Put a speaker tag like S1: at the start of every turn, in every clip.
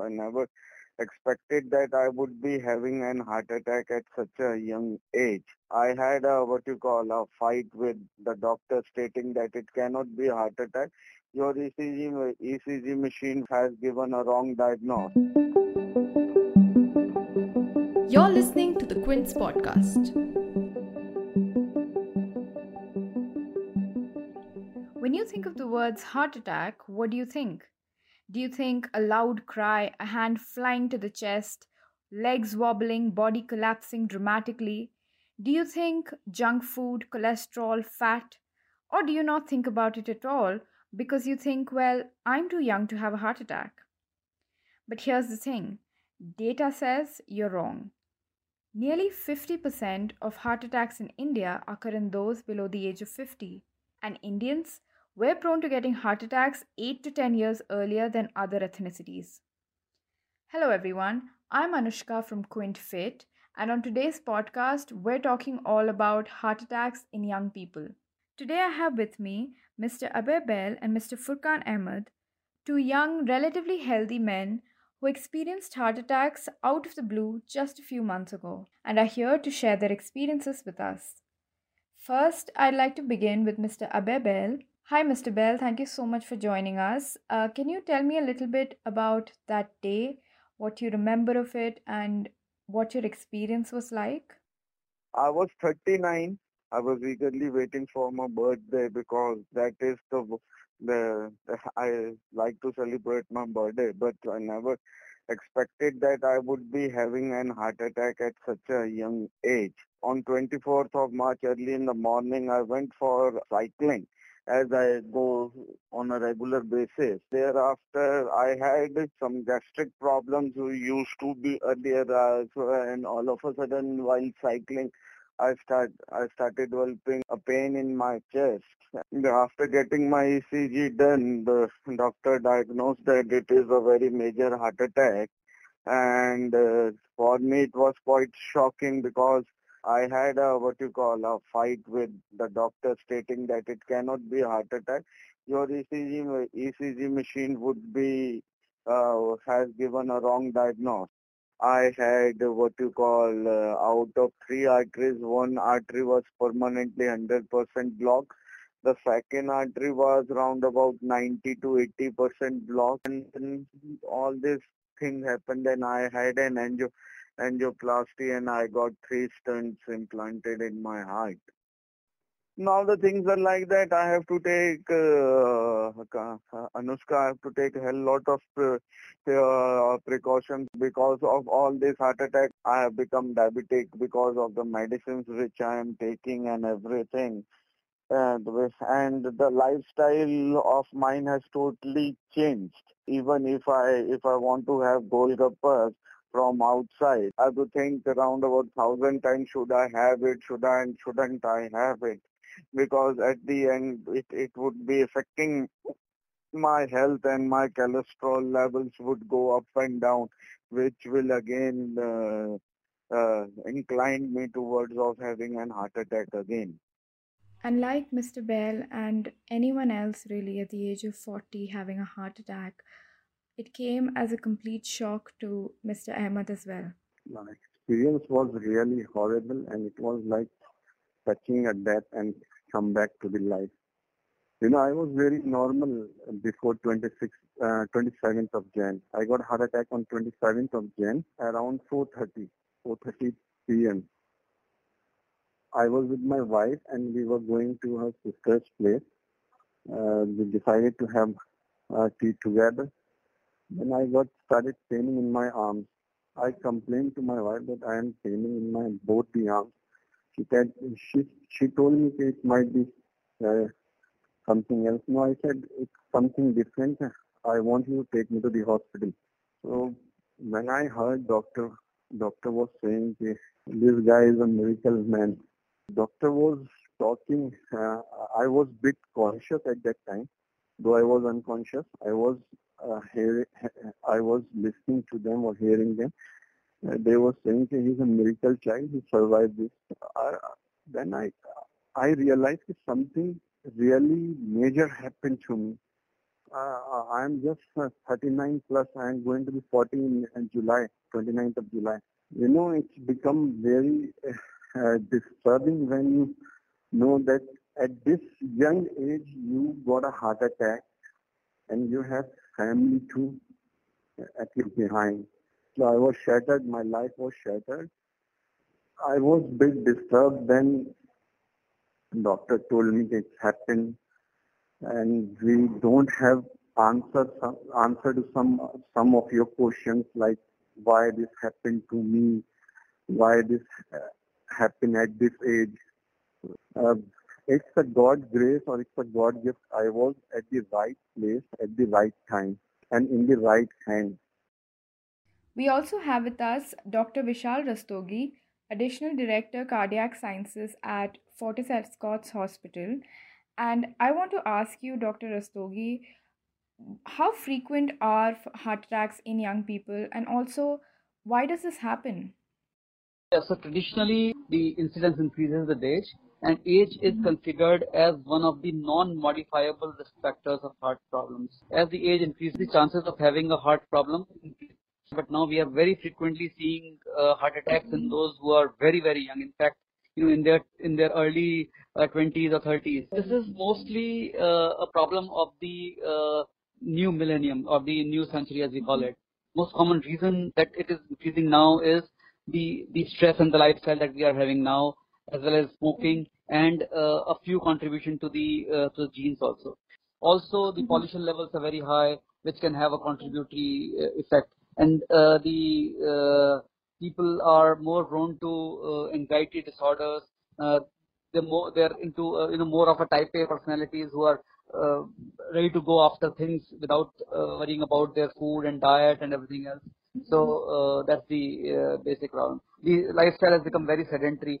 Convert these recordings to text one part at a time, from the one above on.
S1: I never expected that I would be having an heart attack at such a young age. I had a what you call a fight with the doctor stating that it cannot be a heart attack. Your ECG ECG machine has given a wrong diagnosis.
S2: You're listening to the Quint podcast. When you think of the words heart attack, what do you think? Do you think a loud cry, a hand flying to the chest, legs wobbling, body collapsing dramatically? Do you think junk food, cholesterol, fat? Or do you not think about it at all because you think, well, I'm too young to have a heart attack? But here's the thing data says you're wrong. Nearly 50% of heart attacks in India occur in those below the age of 50, and Indians we're prone to getting heart attacks 8 to 10 years earlier than other ethnicities. Hello, everyone. I'm Anushka from Quint Fit, and on today's podcast, we're talking all about heart attacks in young people. Today, I have with me Mr. Abhay Bail and Mr. Furkan Ahmed, two young, relatively healthy men who experienced heart attacks out of the blue just a few months ago and are here to share their experiences with us. First, I'd like to begin with Mr. Abhay Bail, Hi, Mr. Bell. Thank you so much for joining us. Uh, can you tell me a little bit about that day, what you remember of it, and what your experience was like?
S1: I was 39. I was eagerly waiting for my birthday because that is the, the, the I like to celebrate my birthday, but I never expected that I would be having an heart attack at such a young age. On 24th of March, early in the morning, I went for cycling as I go on a regular basis. Thereafter, I had some gastric problems who used to be earlier, uh, and all of a sudden while cycling, I start I started developing a pain in my chest. After getting my ECG done, the doctor diagnosed that it is a very major heart attack, and uh, for me it was quite shocking because I had a what you call a fight with the doctor stating that it cannot be heart attack. Your ECG ECG machine would be uh, has given a wrong diagnosis. I had what you call uh, out of three arteries, one artery was permanently 100% blocked. The second artery was around about 90 to 80% blocked. And all this thing happened and I had an angio angioplasty and I got three stents implanted in my heart. Now the things are like that. I have to take, uh, Anushka, I have to take a hell lot of uh, precautions because of all this heart attack. I have become diabetic because of the medicines which I am taking and everything. And, and the lifestyle of mine has totally changed. Even if I if I want to have golgappas, from outside. I would think around about thousand times should I have it, should I and shouldn't I have it? Because at the end it, it would be affecting my health and my cholesterol levels would go up and down, which will again uh, uh, incline me towards of having an heart attack again.
S2: Unlike Mr. Bell and anyone else really at the age of 40 having a heart attack, it came as a complete shock to Mr. Ahmed as well.
S1: My experience was really horrible and it was like touching a death and come back to the life. You know, I was very normal before 26, uh, 27th of Jan. I got heart attack on 27th of Jan around 4.30, 4.30 p.m. I was with my wife and we were going to her sister's place. Uh, we decided to have uh, tea together when I got started paining in my arms, I complained to my wife that I am paining in my both the arms. She said she she told me it might be uh, something else. No, I said it's something different. I want you to take me to the hospital. So when I heard doctor doctor was saying this guy is a miracle man. Doctor was talking. Uh, I was bit conscious at that time, though I was unconscious. I was uh, hear, I was listening to them or hearing them. Uh, they were saying that he's a miracle child. He survived this. Uh, then I, I realized that something really major happened to me. Uh, I'm just uh, 39 plus. I'm going to be 40 in, in July, 29th of July. You know, it's become very uh, disturbing when you know that at this young age you got a heart attack and you have family to at your behind. So I was shattered. My life was shattered. I was bit disturbed then. doctor told me it happened and we don't have answer some, answer to some some of your questions like why this happened to me, why this uh, happened at this age. Uh, it's a God grace or it's a God gift. I was at the right place at the right time and in the right hand.
S2: We also have with us Dr. Vishal Rastogi, Additional Director Cardiac Sciences at Fortis Escorts Hospital. And I want to ask you, Dr. Rastogi, how frequent are heart attacks in young people and also why does this happen?
S3: Yeah, so traditionally the incidence increases with age and age is considered as one of the non-modifiable risk factors of heart problems. As the age increases, the chances of having a heart problem increase. But now we are very frequently seeing uh, heart attacks in those who are very, very young. In fact, you know, in their in their early uh, 20s or 30s. This is mostly uh, a problem of the uh, new millennium or the new century, as we call it. Most common reason that it is increasing now is the the stress and the lifestyle that we are having now as well as smoking and uh, a few contribution to the uh, to the genes also. Also, the mm-hmm. pollution levels are very high, which can have a contributory uh, effect. And uh, the uh, people are more prone to uh, anxiety disorders. they're more they're into you know more of a type A personalities who are ready to go after things without worrying about their food and diet and everything else. So uh, that's the uh, basic problem. The lifestyle has become very sedentary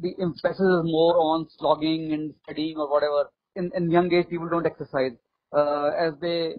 S3: the emphasis is more on slogging and studying or whatever. In, in young age, people don't exercise. Uh, as they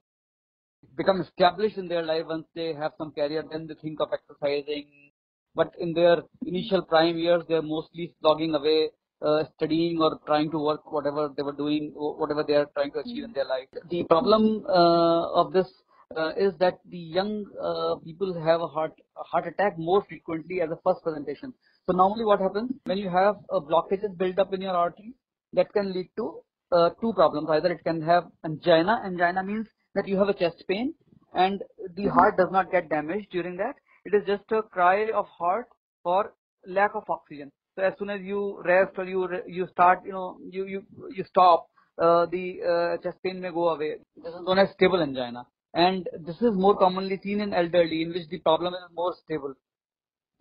S3: become established in their life, once they have some career, then they think of exercising. But in their initial prime years, they're mostly slogging away, uh, studying or trying to work whatever they were doing, whatever they are trying to achieve in their life. The problem uh, of this uh, is that the young uh, people have a heart a heart attack more frequently as a first presentation. So normally what happens when you have a blockages built up in your artery that can lead to uh, two problems. Either it can have angina. Angina means that you have a chest pain and the mm-hmm. heart does not get damaged during that. It is just a cry of heart for lack of oxygen. So as soon as you rest or you you start, you know, you you you stop, uh, the uh, chest pain may go away. This is known as stable angina, and this is more commonly seen in elderly, in which the problem is more stable.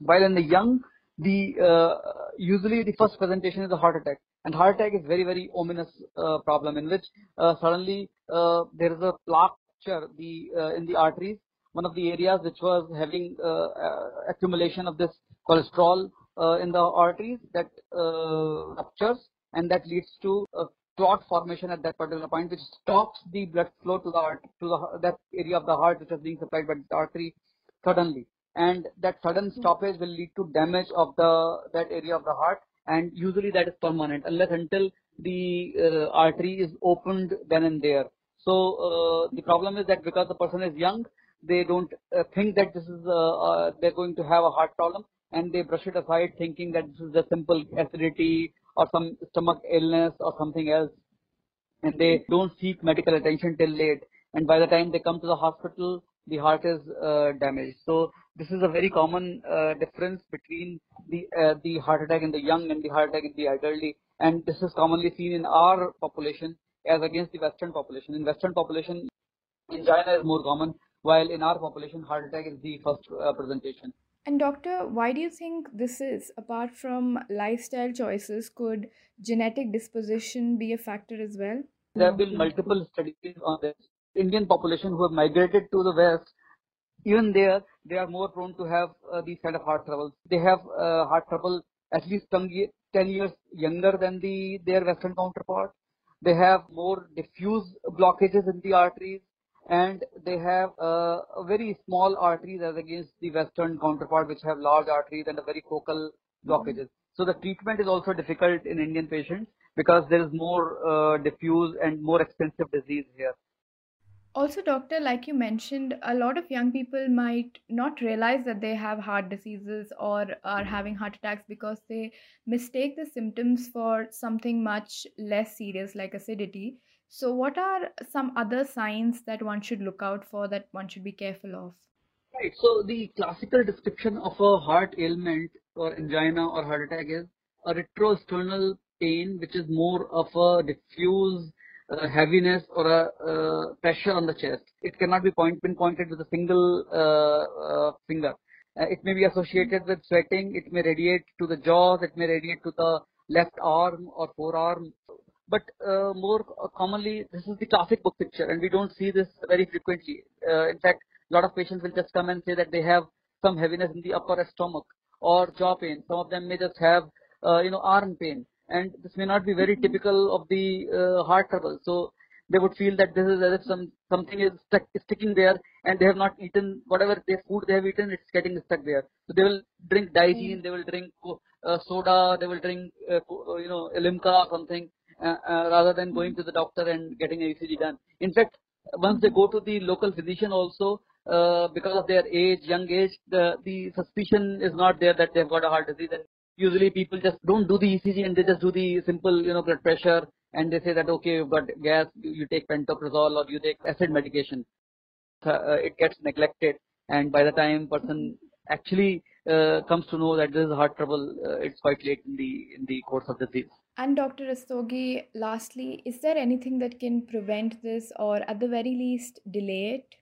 S3: While in the young, the uh, usually the first presentation is a heart attack. And heart attack is very very ominous uh, problem in which uh, suddenly uh, there is a plaque the uh, in the arteries. One of the areas which was having uh, accumulation of this cholesterol in the arteries that ruptures and that leads to a clot formation at that particular point which stops the blood flow to the to the that area of the heart which is being supplied by the artery suddenly and that sudden hmm. stoppage will lead to damage of the that area of the heart and usually that is permanent unless until the uh, artery is opened then and there so uh, the problem is that because the person is young they don't uh, think that this is uh, uh, they're going to have a heart problem and they brush it aside thinking that this is a simple acidity or some stomach illness or something else and they don't seek medical attention till late and by the time they come to the hospital the heart is uh, damaged. So this is a very common uh, difference between the uh, the heart attack in the young and the heart attack in the elderly, and this is commonly seen in our population as against the Western population. In Western population, angina is more common, while in our population, heart attack is the first uh, presentation.
S2: And doctor, why do you think this is? Apart from lifestyle choices, could genetic disposition be a factor as well?
S3: There have been multiple studies on this. Indian population who have migrated to the west, even there they are more prone to have uh, these kind of heart troubles. They have uh, heart trouble at least 10 years younger than the their western counterpart. They have more diffuse blockages in the arteries and they have uh, very small arteries as against the western counterpart which have large arteries and a very focal blockages. So the treatment is also difficult in Indian patients because there is more uh, diffuse and more extensive disease here.
S2: Also, doctor, like you mentioned, a lot of young people might not realize that they have heart diseases or are mm-hmm. having heart attacks because they mistake the symptoms for something much less serious like acidity. So, what are some other signs that one should look out for that one should be careful of?
S3: Right. So the classical description of a heart ailment or angina or heart attack is a retrosternal pain, which is more of a diffuse uh, heaviness or a uh, pressure on the chest. It cannot be point, pinpointed with a single uh, uh finger. It may be associated with sweating. It may radiate to the jaws. It may radiate to the left arm or forearm. But more commonly, this is the classic book picture, and we don't see this very frequently. in fact, a lot of patients will just come and say that they have some heaviness in the upper stomach or jaw pain. Some of them may just have, uh, you know, arm pain. And this may not be very mm-hmm. typical of the uh, heart trouble. So they would feel that this is as if some something is stuck, sticking there and they have not eaten whatever their food they have eaten, it's getting stuck there. So they will drink Digene, mm. they will drink uh, soda, they will drink, uh, uh you know, Limca or something, uh, uh, rather than going to the doctor and getting an ECG done. In fact, once they go to the local physician also, uh, because of their age, young age, the, the suspicion is not there that they've got a heart disease. Usually people just don't do the ECG and they just do the simple, you know, blood pressure and they say that, okay, you've got gas, you take pantoprazole or you take acid medication. Uh, it gets neglected and by the time person actually uh, comes to know that this is heart trouble, uh, it's quite late in the in the course of the disease.
S2: And Dr. Rastogi, lastly, is there anything that can prevent this or at the very least delay it?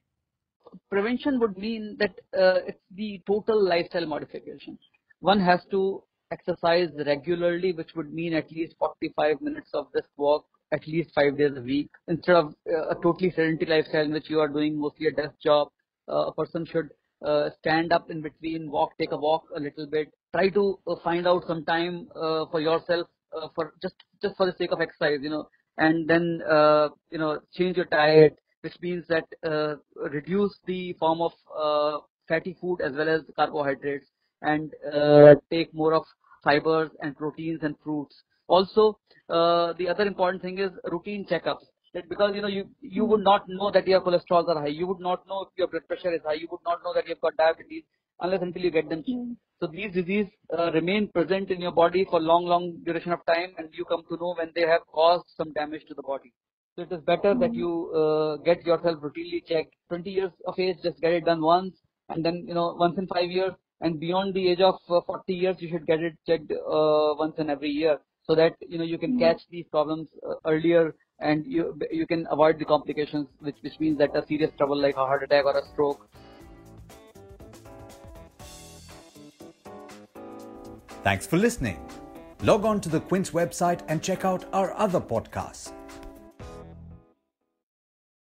S3: prevention would mean that uh, it's the total lifestyle modification. One has to exercise regularly, which would mean at least 45 minutes of this walk at least five days a week instead of uh, a totally sedentary lifestyle in which you are doing mostly a desk job. Uh, a person should uh, stand up in between, walk, take a walk a little bit. Try to uh, find out some time uh, for yourself for just just for the sake of exercise, you know, and then you know change your diet, which means that reduce the form of fatty food as well as carbohydrates and uh, take more of fibers and proteins and fruits. Also, uh, the other important thing is routine checkups. That because you know you you would not know that your cholesterol are high, you would not know if your blood pressure is high, you would not know that you've got diabetes unless until you get them. Mm. So these diseases uh, remain present in your body for long, long duration of time, and you come to know when they have caused some damage to the body. So it is better that you uh, get yourself routinely checked. 20 years of age, just get it done once, and then you know once in five years, and beyond the age of uh, 40 years, you should get it checked uh, once in every year, so that you know you can catch these problems uh, earlier, and you you can avoid the complications, which which means that a serious trouble like a heart attack or a stroke.
S4: Thanks for listening. Log on to the Quint website and check out our other podcasts